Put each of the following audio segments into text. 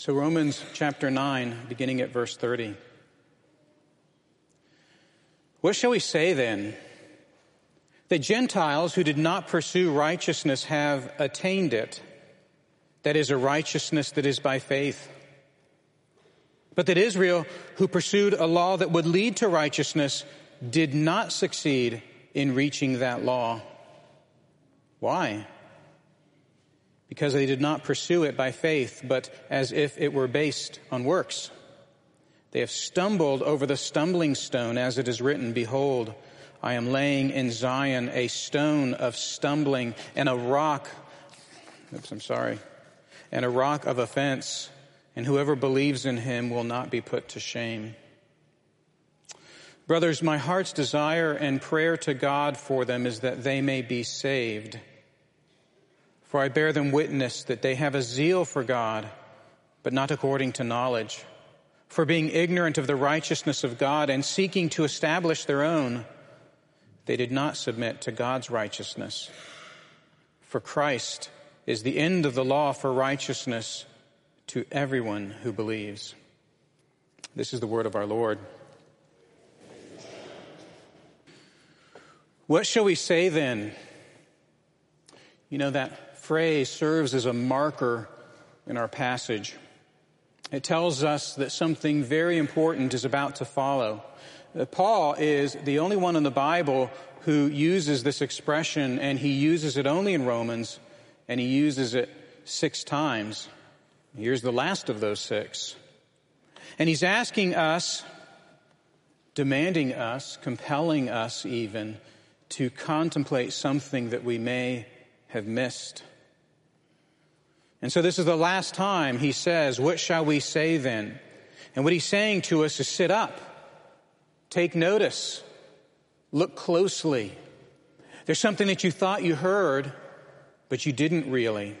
So, Romans chapter 9, beginning at verse 30. What shall we say then? The Gentiles who did not pursue righteousness have attained it. That is a righteousness that is by faith. But that Israel, who pursued a law that would lead to righteousness, did not succeed in reaching that law. Why? Because they did not pursue it by faith, but as if it were based on works. They have stumbled over the stumbling stone, as it is written, Behold, I am laying in Zion a stone of stumbling and a rock, oops, I'm sorry, and a rock of offense, and whoever believes in him will not be put to shame. Brothers, my heart's desire and prayer to God for them is that they may be saved. For I bear them witness that they have a zeal for God, but not according to knowledge. For being ignorant of the righteousness of God and seeking to establish their own, they did not submit to God's righteousness. For Christ is the end of the law for righteousness to everyone who believes. This is the word of our Lord. What shall we say then? You know, that phrase serves as a marker in our passage. It tells us that something very important is about to follow. Uh, Paul is the only one in the Bible who uses this expression, and he uses it only in Romans, and he uses it six times. Here's the last of those six. And he's asking us, demanding us, compelling us even, to contemplate something that we may have missed. And so this is the last time he says, What shall we say then? And what he's saying to us is sit up. Take notice. Look closely. There's something that you thought you heard, but you didn't really.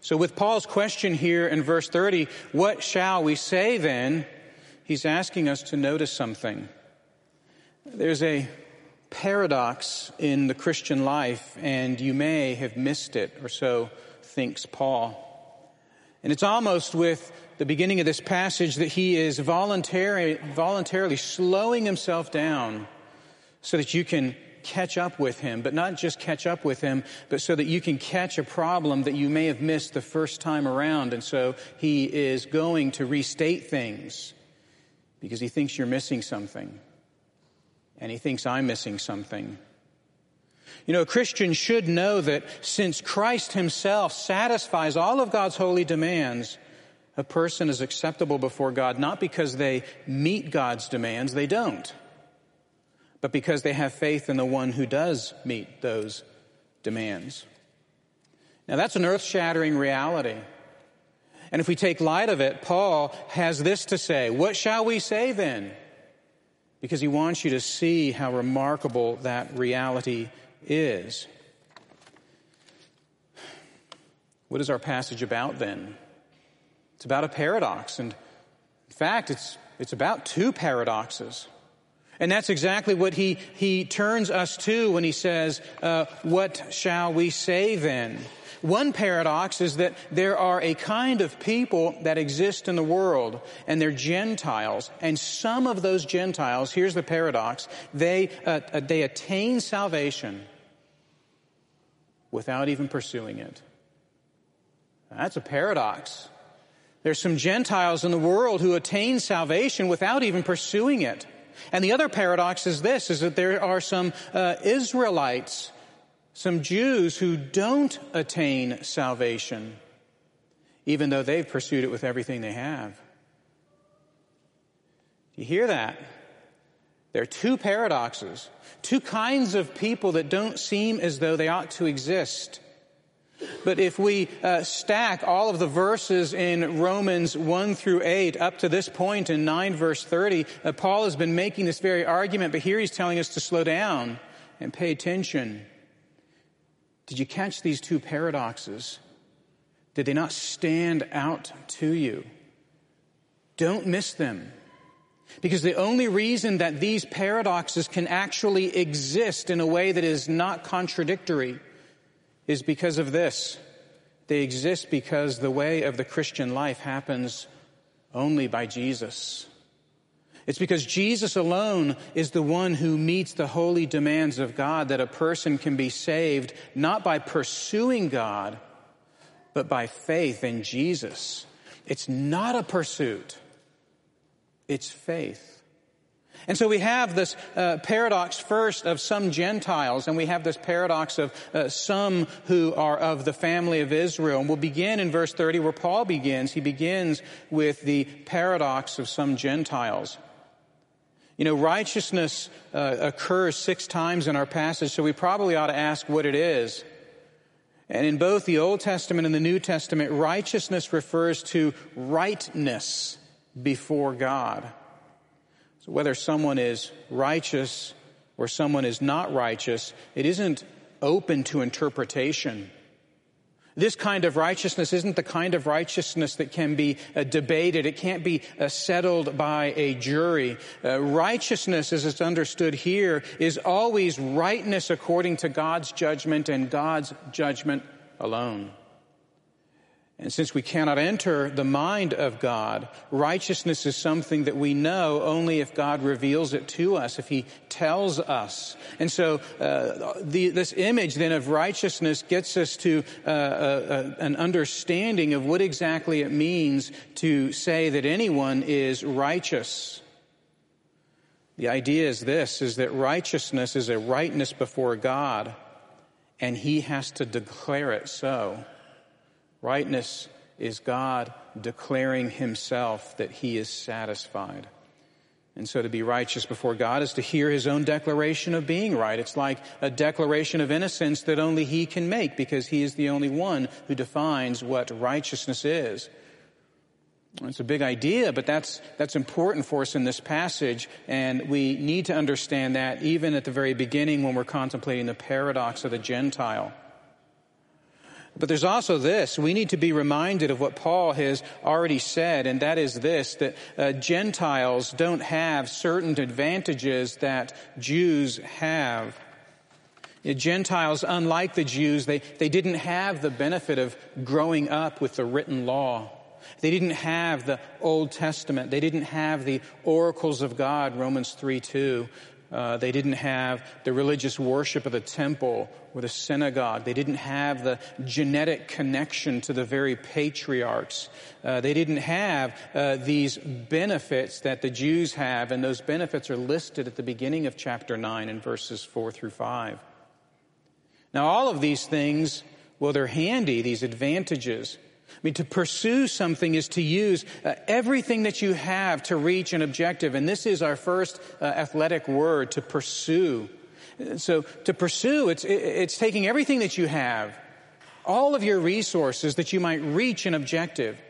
So, with Paul's question here in verse 30, what shall we say then? He's asking us to notice something. There's a paradox in the Christian life, and you may have missed it, or so thinks Paul. And it's almost with the beginning of this passage that he is voluntary, voluntarily slowing himself down so that you can catch up with him, but not just catch up with him, but so that you can catch a problem that you may have missed the first time around. And so he is going to restate things because he thinks you're missing something. And he thinks I'm missing something. You know, a Christian should know that since Christ himself satisfies all of God's holy demands, a person is acceptable before God not because they meet God's demands, they don't, but because they have faith in the one who does meet those demands. Now that's an earth shattering reality. And if we take light of it, Paul has this to say What shall we say then? Because he wants you to see how remarkable that reality is. What is our passage about then? It's about a paradox. And in fact, it's, it's about two paradoxes. And that's exactly what he, he turns us to when he says, uh, What shall we say then? One paradox is that there are a kind of people that exist in the world, and they're Gentiles. And some of those Gentiles, here's the paradox, they, uh, they attain salvation without even pursuing it. That's a paradox. There's some Gentiles in the world who attain salvation without even pursuing it. And the other paradox is this, is that there are some uh, Israelites, some Jews who don't attain salvation, even though they've pursued it with everything they have. Do you hear that? There are two paradoxes, two kinds of people that don't seem as though they ought to exist. But if we uh, stack all of the verses in Romans 1 through 8 up to this point in 9 verse 30, uh, Paul has been making this very argument, but here he's telling us to slow down and pay attention. Did you catch these two paradoxes? Did they not stand out to you? Don't miss them. Because the only reason that these paradoxes can actually exist in a way that is not contradictory is because of this they exist because the way of the Christian life happens only by Jesus. It's because Jesus alone is the one who meets the holy demands of God that a person can be saved not by pursuing God, but by faith in Jesus. It's not a pursuit, it's faith. And so we have this uh, paradox first of some Gentiles, and we have this paradox of uh, some who are of the family of Israel. And we'll begin in verse 30 where Paul begins. He begins with the paradox of some Gentiles. You know, righteousness uh, occurs six times in our passage, so we probably ought to ask what it is. And in both the Old Testament and the New Testament, righteousness refers to rightness before God. So whether someone is righteous or someone is not righteous, it isn't open to interpretation. This kind of righteousness isn't the kind of righteousness that can be uh, debated. It can't be uh, settled by a jury. Uh, righteousness, as it's understood here, is always rightness according to God's judgment and God's judgment alone. And since we cannot enter the mind of God, righteousness is something that we know only if God reveals it to us, if He tells us. And so uh, the, this image then of righteousness gets us to uh, uh, uh, an understanding of what exactly it means to say that anyone is righteous. The idea is this, is that righteousness is a rightness before God, and He has to declare it so. Rightness is God declaring himself that he is satisfied. And so to be righteous before God is to hear his own declaration of being right. It's like a declaration of innocence that only he can make because he is the only one who defines what righteousness is. It's a big idea, but that's, that's important for us in this passage, and we need to understand that even at the very beginning when we're contemplating the paradox of the Gentile. But there's also this. We need to be reminded of what Paul has already said, and that is this, that uh, Gentiles don't have certain advantages that Jews have. Gentiles, unlike the Jews, they, they didn't have the benefit of growing up with the written law. They didn't have the Old Testament. They didn't have the oracles of God, Romans 3 2. Uh, they didn't have the religious worship of the temple or the synagogue. They didn't have the genetic connection to the very patriarchs. Uh, they didn't have uh, these benefits that the Jews have, and those benefits are listed at the beginning of chapter 9 in verses 4 through 5. Now, all of these things, well, they're handy, these advantages. I mean, to pursue something is to use uh, everything that you have to reach an objective. And this is our first uh, athletic word, to pursue. So to pursue, it's, it's taking everything that you have, all of your resources that you might reach an objective.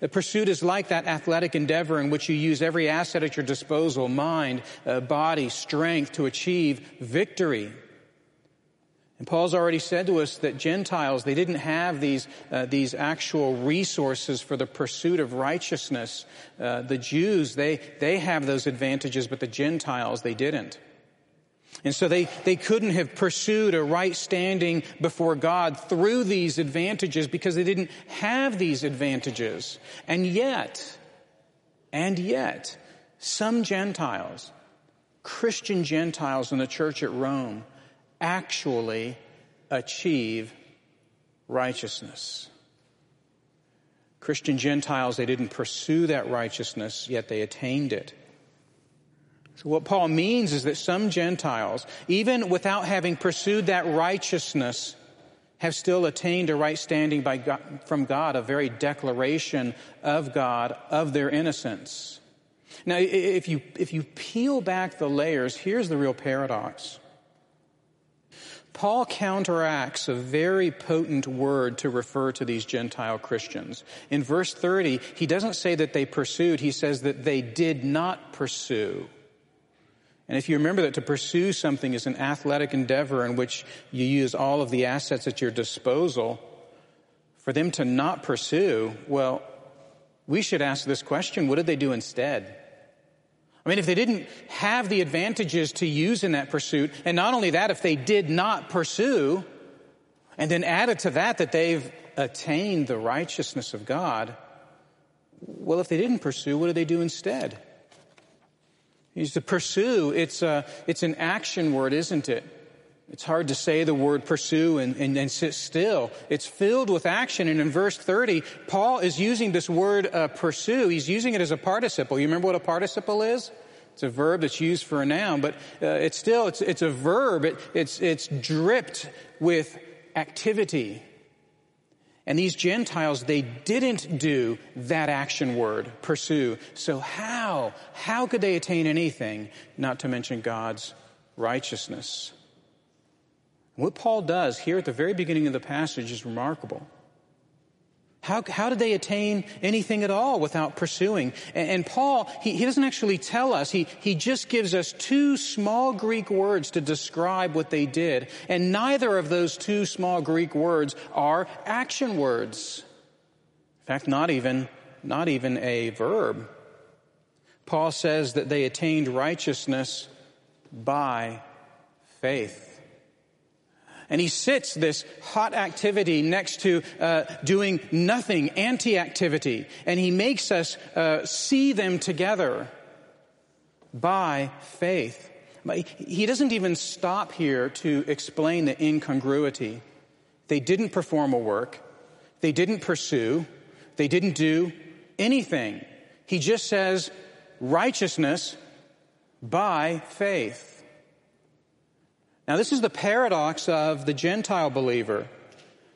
The pursuit is like that athletic endeavor in which you use every asset at your disposal, mind, uh, body, strength to achieve victory. And Paul's already said to us that Gentiles, they didn't have these, uh, these actual resources for the pursuit of righteousness. Uh, the Jews, they, they have those advantages, but the Gentiles, they didn't. And so they, they couldn't have pursued a right standing before God through these advantages because they didn't have these advantages. And yet, and yet, some Gentiles, Christian Gentiles in the church at Rome, actually achieve righteousness. Christian Gentiles, they didn't pursue that righteousness, yet they attained it. So what Paul means is that some Gentiles, even without having pursued that righteousness, have still attained a right standing by God, from God, a very declaration of God of their innocence. Now, if you, if you peel back the layers, here's the real paradox. Paul counteracts a very potent word to refer to these Gentile Christians. In verse 30, he doesn't say that they pursued, he says that they did not pursue. And if you remember that to pursue something is an athletic endeavor in which you use all of the assets at your disposal, for them to not pursue, well, we should ask this question what did they do instead? I mean, if they didn't have the advantages to use in that pursuit, and not only that, if they did not pursue, and then added to that that they've attained the righteousness of God, well, if they didn't pursue, what do they do instead? Is to pursue, it's, a, it's an action word, isn't it? It's hard to say the word pursue and, and, and, sit still. It's filled with action. And in verse 30, Paul is using this word uh, pursue. He's using it as a participle. You remember what a participle is? It's a verb that's used for a noun, but uh, it's still, it's, it's a verb. It, it's, it's dripped with activity. And these Gentiles, they didn't do that action word, pursue. So how? How could they attain anything, not to mention God's righteousness? What Paul does here at the very beginning of the passage is remarkable. How, how did they attain anything at all without pursuing? And, and Paul, he, he doesn't actually tell us. He, he just gives us two small Greek words to describe what they did. And neither of those two small Greek words are action words. In fact, not even, not even a verb. Paul says that they attained righteousness by faith. And he sits this hot activity next to uh, doing nothing, anti activity. And he makes us uh, see them together by faith. But he doesn't even stop here to explain the incongruity. They didn't perform a work, they didn't pursue, they didn't do anything. He just says righteousness by faith. Now, this is the paradox of the Gentile believer.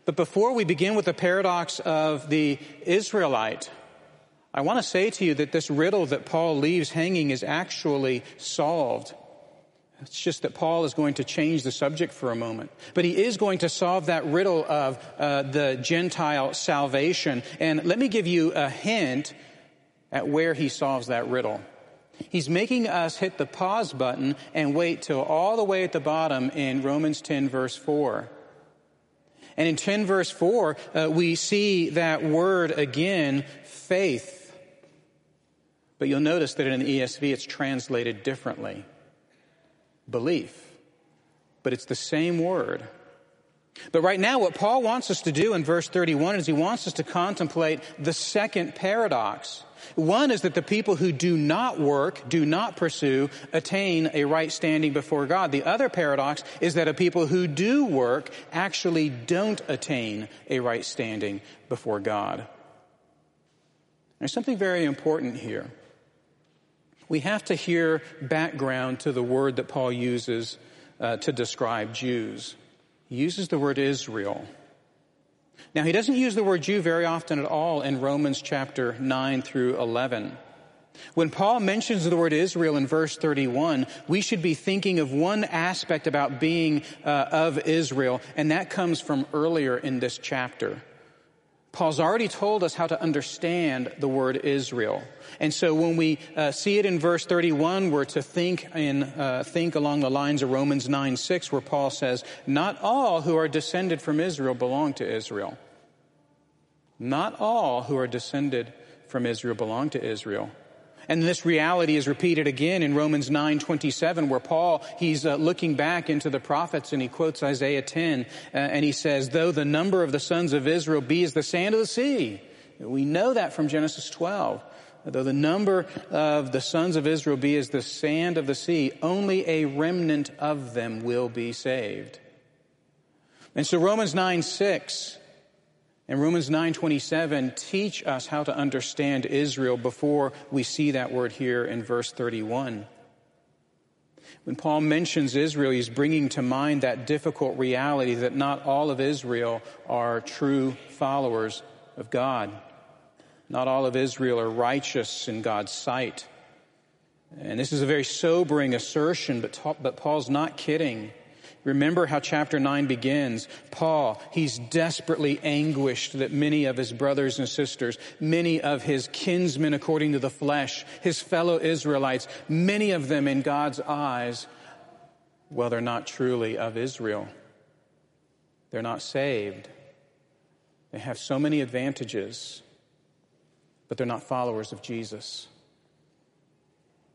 But before we begin with the paradox of the Israelite, I want to say to you that this riddle that Paul leaves hanging is actually solved. It's just that Paul is going to change the subject for a moment. But he is going to solve that riddle of uh, the Gentile salvation. And let me give you a hint at where he solves that riddle. He's making us hit the pause button and wait till all the way at the bottom in Romans 10 verse 4. And in 10 verse 4, uh, we see that word again, faith. But you'll notice that in the ESV it's translated differently. Belief. But it's the same word. But right now, what Paul wants us to do in verse 31 is he wants us to contemplate the second paradox. One is that the people who do not work, do not pursue, attain a right standing before God. The other paradox is that a people who do work actually don't attain a right standing before God. There's something very important here. We have to hear background to the word that Paul uses uh, to describe Jews. He uses the word Israel. Now, he doesn't use the word Jew very often at all in Romans chapter 9 through 11. When Paul mentions the word Israel in verse 31, we should be thinking of one aspect about being uh, of Israel, and that comes from earlier in this chapter. Paul's already told us how to understand the word Israel. And so when we uh, see it in verse 31, we're to think in, uh, think along the lines of Romans 9, 6, where Paul says, not all who are descended from Israel belong to Israel. Not all who are descended from Israel belong to Israel. And this reality is repeated again in Romans 9:27 where Paul he's uh, looking back into the prophets and he quotes Isaiah 10 uh, and he says though the number of the sons of Israel be as the sand of the sea we know that from Genesis 12 though the number of the sons of Israel be as the sand of the sea only a remnant of them will be saved. And so Romans 9 6 and Romans 9:27 teach us how to understand Israel before we see that word here in verse 31. When Paul mentions Israel, he's bringing to mind that difficult reality that not all of Israel are true followers of God. Not all of Israel are righteous in God's sight. And this is a very sobering assertion, but, but Paul's not kidding. Remember how chapter 9 begins. Paul, he's desperately anguished that many of his brothers and sisters, many of his kinsmen according to the flesh, his fellow Israelites, many of them in God's eyes, well, they're not truly of Israel. They're not saved. They have so many advantages, but they're not followers of Jesus.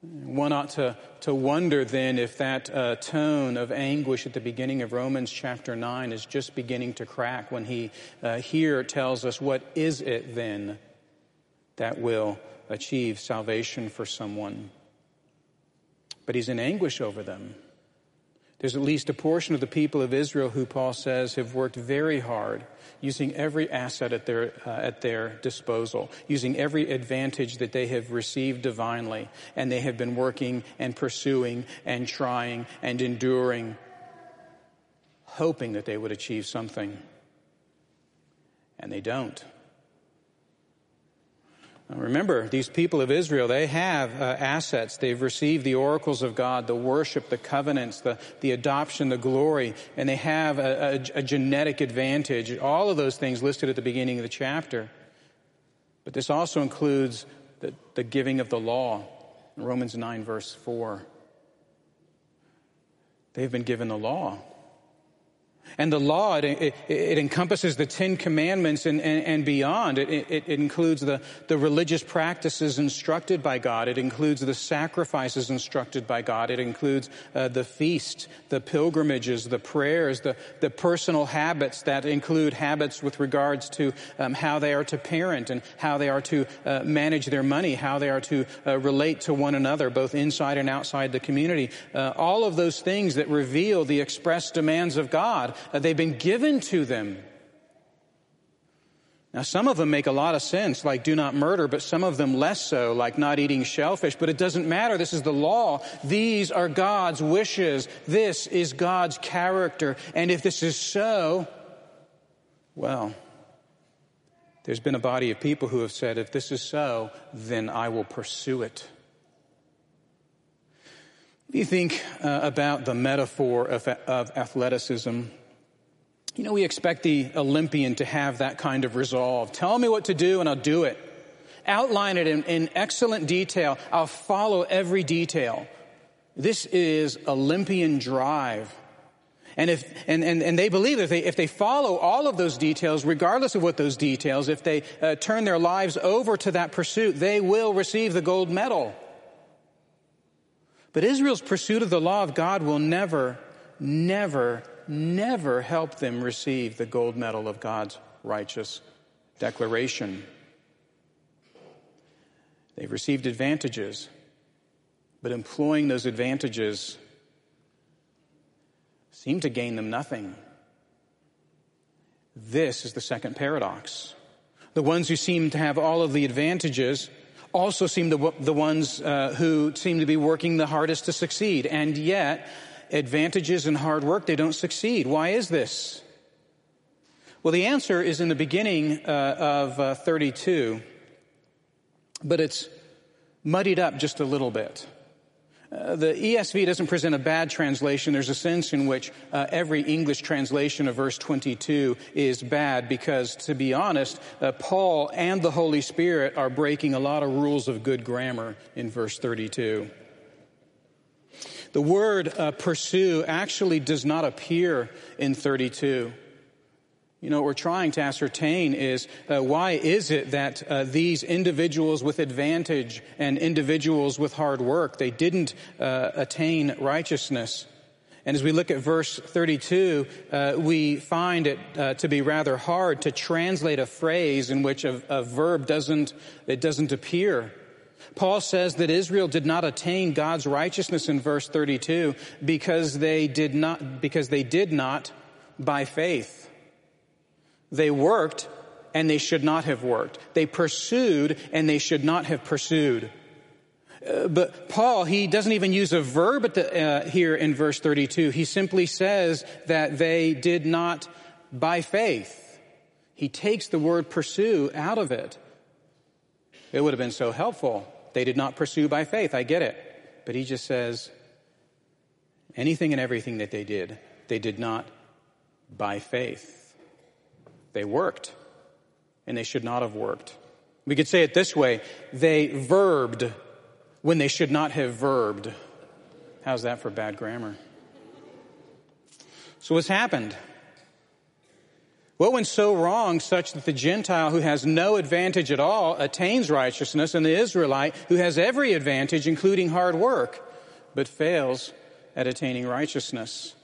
One ought to, to wonder then if that uh, tone of anguish at the beginning of Romans chapter 9 is just beginning to crack when he uh, here tells us, What is it then that will achieve salvation for someone? But he's in anguish over them. There's at least a portion of the people of Israel who Paul says have worked very hard, using every asset at their, uh, at their disposal, using every advantage that they have received divinely, and they have been working and pursuing and trying and enduring, hoping that they would achieve something. And they don't. Remember, these people of Israel, they have uh, assets. They've received the oracles of God, the worship, the covenants, the, the adoption, the glory, and they have a, a, a genetic advantage. All of those things listed at the beginning of the chapter. But this also includes the, the giving of the law. Romans 9, verse 4. They've been given the law. And the law, it, it, it encompasses the Ten Commandments and, and, and beyond. It, it, includes the, the religious practices instructed by God. It includes the sacrifices instructed by God. It includes uh, the feast, the pilgrimages, the prayers, the, the personal habits that include habits with regards to um, how they are to parent and how they are to uh, manage their money, how they are to uh, relate to one another, both inside and outside the community. Uh, all of those things that reveal the express demands of God uh, they've been given to them. Now, some of them make a lot of sense, like do not murder, but some of them less so, like not eating shellfish. But it doesn't matter. This is the law. These are God's wishes. This is God's character. And if this is so, well, there's been a body of people who have said, if this is so, then I will pursue it. If you think uh, about the metaphor of, of athleticism, you know, we expect the Olympian to have that kind of resolve. Tell me what to do and I'll do it. Outline it in, in excellent detail. I'll follow every detail. This is Olympian drive. And if, and, and, and they believe if they, if they follow all of those details, regardless of what those details, if they uh, turn their lives over to that pursuit, they will receive the gold medal. But Israel's pursuit of the law of God will never, never never help them receive the gold medal of God's righteous declaration. They've received advantages, but employing those advantages seem to gain them nothing. This is the second paradox. The ones who seem to have all of the advantages also seem the, the ones uh, who seem to be working the hardest to succeed, and yet advantages and hard work, they don't succeed. Why is this? Well, the answer is in the beginning uh, of uh, 32, but it's muddied up just a little bit. Uh, the ESV doesn't present a bad translation. There's a sense in which uh, every English translation of verse 22 is bad because, to be honest, uh, Paul and the Holy Spirit are breaking a lot of rules of good grammar in verse 32. The word uh, pursue actually does not appear in 32. You know, what we're trying to ascertain is uh, why is it that uh, these individuals with advantage and individuals with hard work, they didn't uh, attain righteousness? And as we look at verse 32, uh, we find it uh, to be rather hard to translate a phrase in which a, a verb doesn't, it doesn't appear. Paul says that Israel did not attain God's righteousness in verse 32 because they did not, because they did not by faith. They worked and they should not have worked. They pursued and they should not have pursued. Uh, but Paul, he doesn't even use a verb the, uh, here in verse 32. He simply says that they did not by faith. He takes the word pursue out of it. It would have been so helpful. They did not pursue by faith. I get it. But he just says anything and everything that they did, they did not by faith. They worked, and they should not have worked. We could say it this way they verbed when they should not have verbed. How's that for bad grammar? So, what's happened? What went so wrong such that the Gentile who has no advantage at all attains righteousness and the Israelite who has every advantage, including hard work, but fails at attaining righteousness?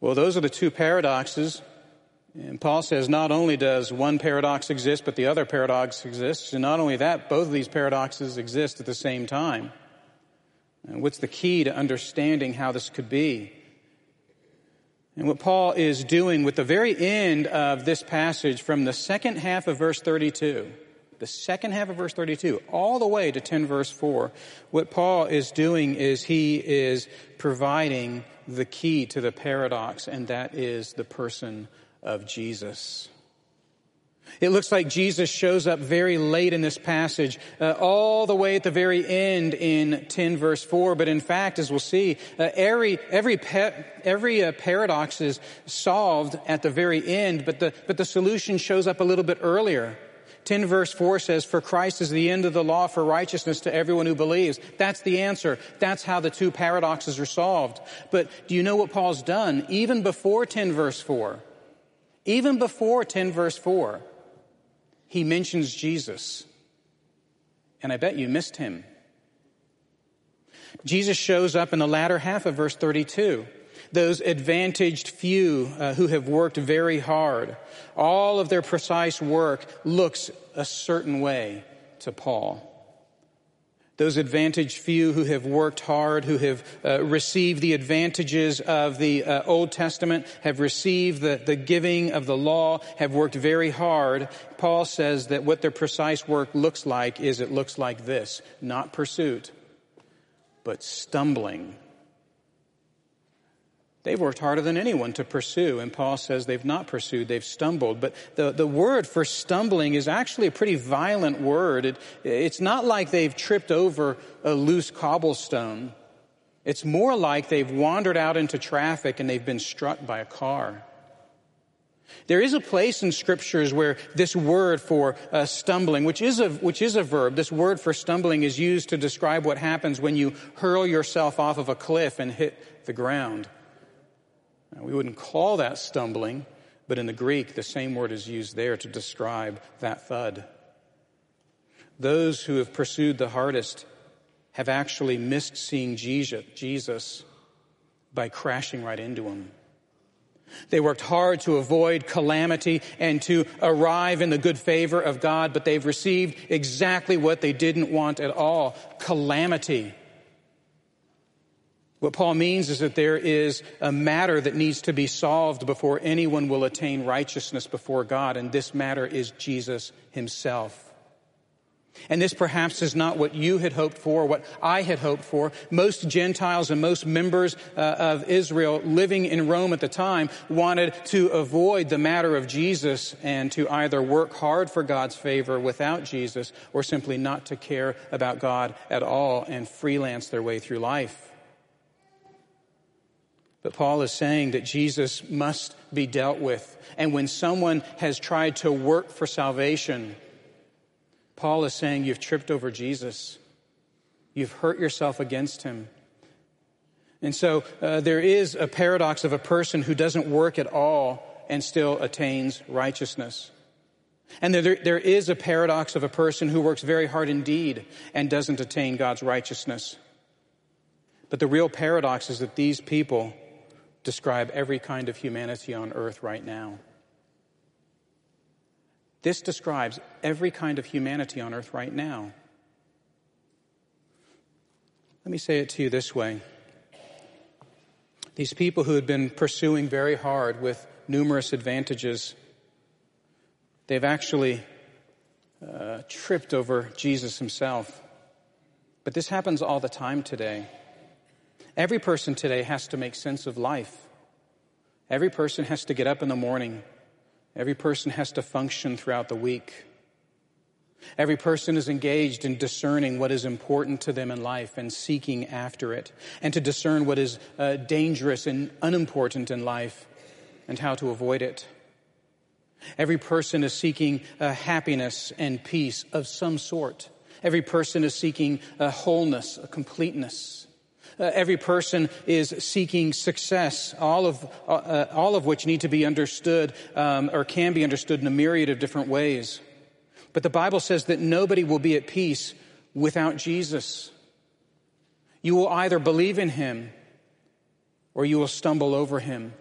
Well, those are the two paradoxes. And Paul says not only does one paradox exist, but the other paradox exists. And not only that, both of these paradoxes exist at the same time. And what's the key to understanding how this could be? And what Paul is doing with the very end of this passage from the second half of verse 32, the second half of verse 32, all the way to 10 verse 4, what Paul is doing is he is providing the key to the paradox, and that is the person of Jesus. It looks like Jesus shows up very late in this passage, uh, all the way at the very end in 10 verse 4. But in fact, as we'll see, uh, every, every, every uh, paradox is solved at the very end, but the, but the solution shows up a little bit earlier. 10 verse 4 says, For Christ is the end of the law for righteousness to everyone who believes. That's the answer. That's how the two paradoxes are solved. But do you know what Paul's done? Even before 10 verse 4, even before 10 verse 4, he mentions Jesus. And I bet you missed him. Jesus shows up in the latter half of verse 32. Those advantaged few uh, who have worked very hard, all of their precise work looks a certain way to Paul. Those advantaged few who have worked hard, who have uh, received the advantages of the uh, Old Testament, have received the, the giving of the law, have worked very hard. Paul says that what their precise work looks like is it looks like this not pursuit, but stumbling They've worked harder than anyone to pursue, and Paul says they've not pursued, they've stumbled. But the, the word for stumbling is actually a pretty violent word. It, it's not like they've tripped over a loose cobblestone. It's more like they've wandered out into traffic and they've been struck by a car. There is a place in scriptures where this word for uh, stumbling, which is, a, which is a verb, this word for stumbling is used to describe what happens when you hurl yourself off of a cliff and hit the ground. We wouldn't call that stumbling, but in the Greek, the same word is used there to describe that thud. Those who have pursued the hardest have actually missed seeing Jesus by crashing right into him. They worked hard to avoid calamity and to arrive in the good favor of God, but they've received exactly what they didn't want at all calamity. What Paul means is that there is a matter that needs to be solved before anyone will attain righteousness before God, and this matter is Jesus himself. And this perhaps is not what you had hoped for, what I had hoped for. Most Gentiles and most members uh, of Israel living in Rome at the time wanted to avoid the matter of Jesus and to either work hard for God's favor without Jesus or simply not to care about God at all and freelance their way through life. But Paul is saying that Jesus must be dealt with. And when someone has tried to work for salvation, Paul is saying you've tripped over Jesus. You've hurt yourself against him. And so uh, there is a paradox of a person who doesn't work at all and still attains righteousness. And there, there is a paradox of a person who works very hard indeed and doesn't attain God's righteousness. But the real paradox is that these people describe every kind of humanity on earth right now. This describes every kind of humanity on earth right now. Let me say it to you this way. These people who had been pursuing very hard with numerous advantages, they've actually uh, tripped over Jesus himself. But this happens all the time today. Every person today has to make sense of life. Every person has to get up in the morning. Every person has to function throughout the week. Every person is engaged in discerning what is important to them in life and seeking after it, and to discern what is uh, dangerous and unimportant in life and how to avoid it. Every person is seeking uh, happiness and peace of some sort. Every person is seeking a wholeness, a completeness. Uh, every person is seeking success, all of, uh, all of which need to be understood um, or can be understood in a myriad of different ways. But the Bible says that nobody will be at peace without Jesus. You will either believe in him or you will stumble over him.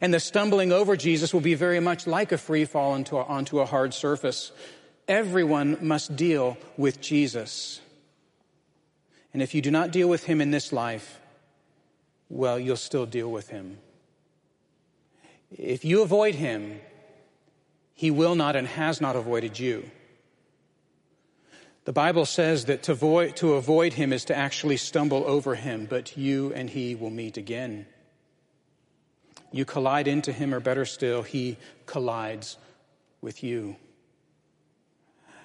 And the stumbling over Jesus will be very much like a free fall a, onto a hard surface. Everyone must deal with Jesus. And if you do not deal with him in this life, well, you'll still deal with him. If you avoid him, he will not and has not avoided you. The Bible says that to avoid, to avoid him is to actually stumble over him, but you and he will meet again. You collide into him, or better still, he collides with you.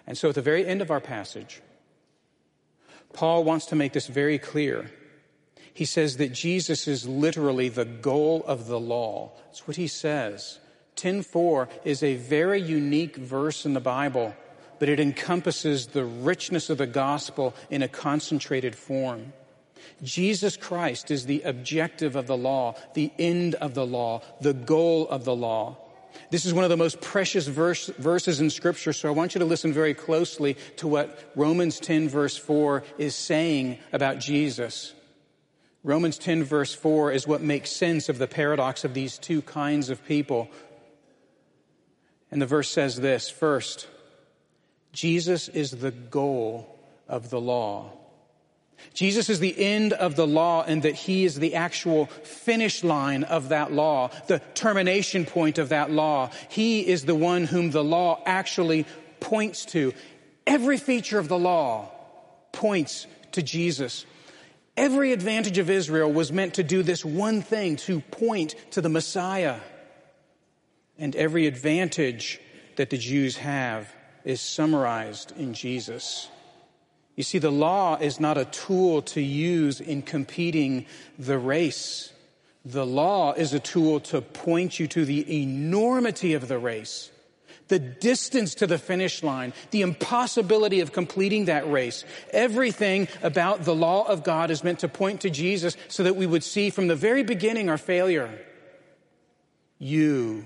And so at the very end of our passage, Paul wants to make this very clear. He says that Jesus is literally the goal of the law. That's what he says. 10:4 is a very unique verse in the Bible, but it encompasses the richness of the gospel in a concentrated form. Jesus Christ is the objective of the law, the end of the law, the goal of the law. This is one of the most precious verse, verses in Scripture, so I want you to listen very closely to what Romans 10, verse 4 is saying about Jesus. Romans 10, verse 4 is what makes sense of the paradox of these two kinds of people. And the verse says this first, Jesus is the goal of the law. Jesus is the end of the law and that he is the actual finish line of that law, the termination point of that law. He is the one whom the law actually points to. Every feature of the law points to Jesus. Every advantage of Israel was meant to do this one thing, to point to the Messiah. And every advantage that the Jews have is summarized in Jesus. You see, the law is not a tool to use in competing the race. The law is a tool to point you to the enormity of the race, the distance to the finish line, the impossibility of completing that race. Everything about the law of God is meant to point to Jesus so that we would see from the very beginning our failure. You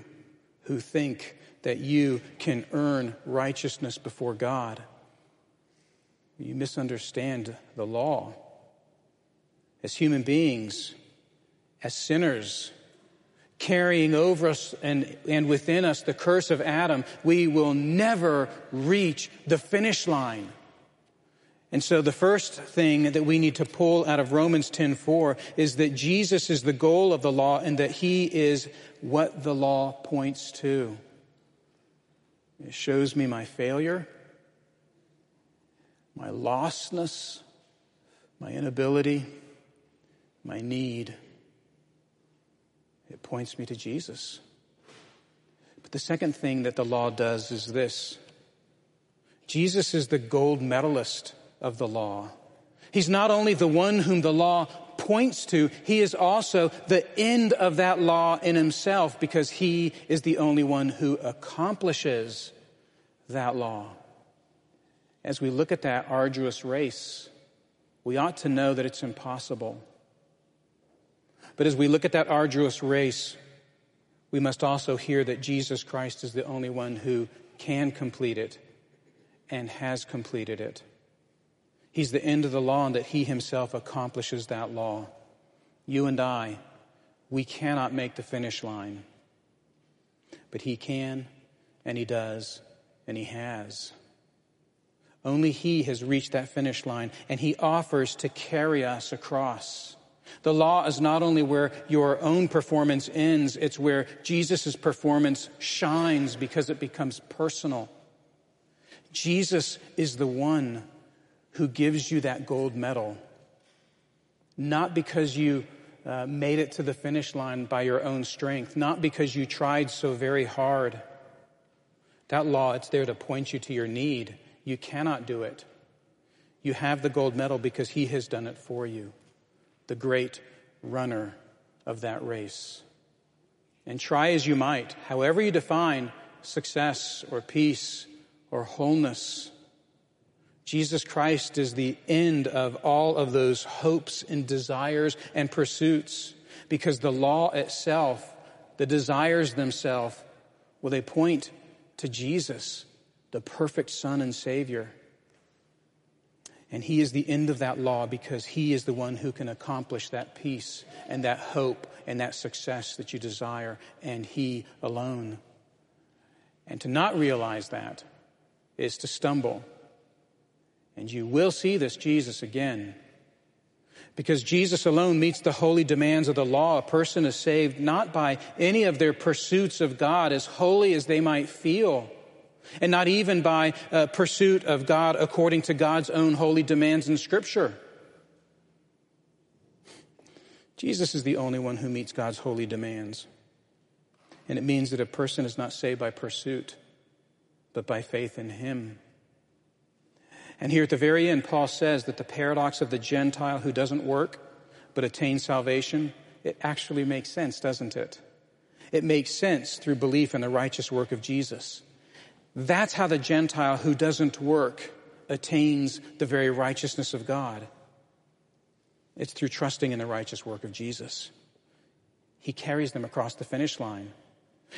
who think that you can earn righteousness before God. You misunderstand the law. As human beings, as sinners, carrying over us and, and within us the curse of Adam, we will never reach the finish line. And so the first thing that we need to pull out of Romans 10:4 is that Jesus is the goal of the law and that he is what the law points to. It shows me my failure my lostness, my inability, my need. It points me to Jesus. But the second thing that the law does is this Jesus is the gold medalist of the law. He's not only the one whom the law points to, he is also the end of that law in himself because he is the only one who accomplishes that law as we look at that arduous race, we ought to know that it's impossible. But as we look at that arduous race, we must also hear that Jesus Christ is the only one who can complete it and has completed it. He's the end of the law and that he himself accomplishes that law. You and I, we cannot make the finish line. But he can, and he does, and he has. Only He has reached that finish line, and He offers to carry us across. The law is not only where your own performance ends, it's where Jesus' performance shines because it becomes personal. Jesus is the one who gives you that gold medal, not because you uh, made it to the finish line by your own strength, not because you tried so very hard. That law, it's there to point you to your need you cannot do it. You have the gold medal because he has done it for you, the great runner of that race. And try as you might, however you define success or peace or wholeness, Jesus Christ is the end of all of those hopes and desires and pursuits because the law itself, the desires themselves, well, they point to Jesus, the perfect Son and Savior. And He is the end of that law because He is the one who can accomplish that peace and that hope and that success that you desire, and He alone. And to not realize that is to stumble and you will see this Jesus again. Because Jesus alone meets the holy demands of the law. A person is saved not by any of their pursuits of God, as holy as they might feel, and not even by a pursuit of God according to God's own holy demands in Scripture. Jesus is the only one who meets God's holy demands. And it means that a person is not saved by pursuit, but by faith in Him. And here at the very end, Paul says that the paradox of the Gentile who doesn't work but attains salvation, it actually makes sense, doesn't it? It makes sense through belief in the righteous work of Jesus. That's how the Gentile who doesn't work attains the very righteousness of God. It's through trusting in the righteous work of Jesus. He carries them across the finish line.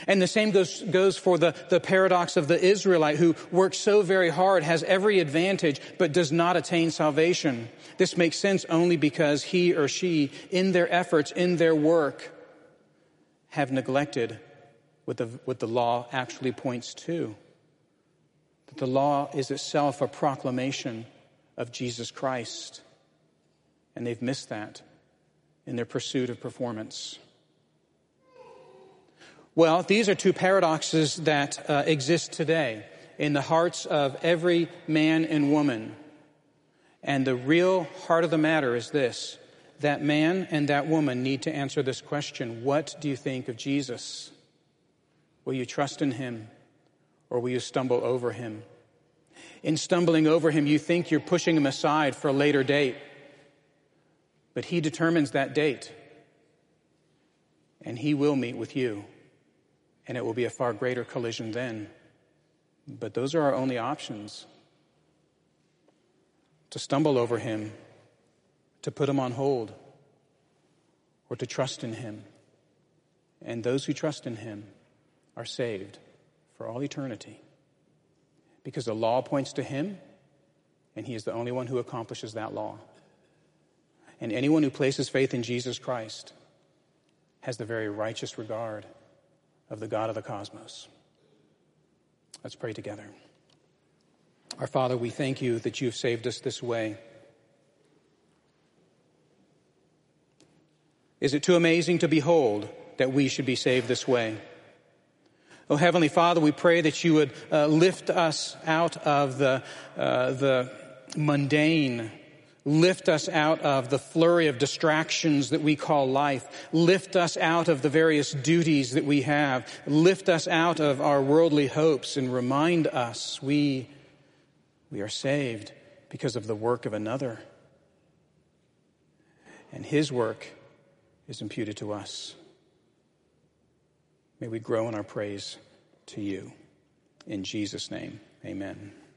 And the same goes, goes for the, the paradox of the Israelite who works so very hard, has every advantage, but does not attain salvation. This makes sense only because he or she, in their efforts, in their work, have neglected what the, what the law actually points to. That the law is itself a proclamation of Jesus Christ. And they've missed that in their pursuit of performance. Well, these are two paradoxes that uh, exist today in the hearts of every man and woman. And the real heart of the matter is this that man and that woman need to answer this question What do you think of Jesus? Will you trust in him or will you stumble over him? In stumbling over him, you think you're pushing him aside for a later date, but he determines that date and he will meet with you and it will be a far greater collision then. But those are our only options to stumble over him, to put him on hold, or to trust in him. And those who trust in him are saved for all eternity. Because the law points to him, and he is the only one who accomplishes that law. And anyone who places faith in Jesus Christ has the very righteous regard of the God of the cosmos. Let's pray together. Our Father, we thank you that you've saved us this way. Is it too amazing to behold that we should be saved this way? Oh, Heavenly Father, we pray that you would uh, lift us out of the, uh, the mundane Lift us out of the flurry of distractions that we call life. Lift us out of the various duties that we have. Lift us out of our worldly hopes and remind us we, we are saved because of the work of another. And his work is imputed to us. May we grow in our praise to you. In Jesus' name, amen.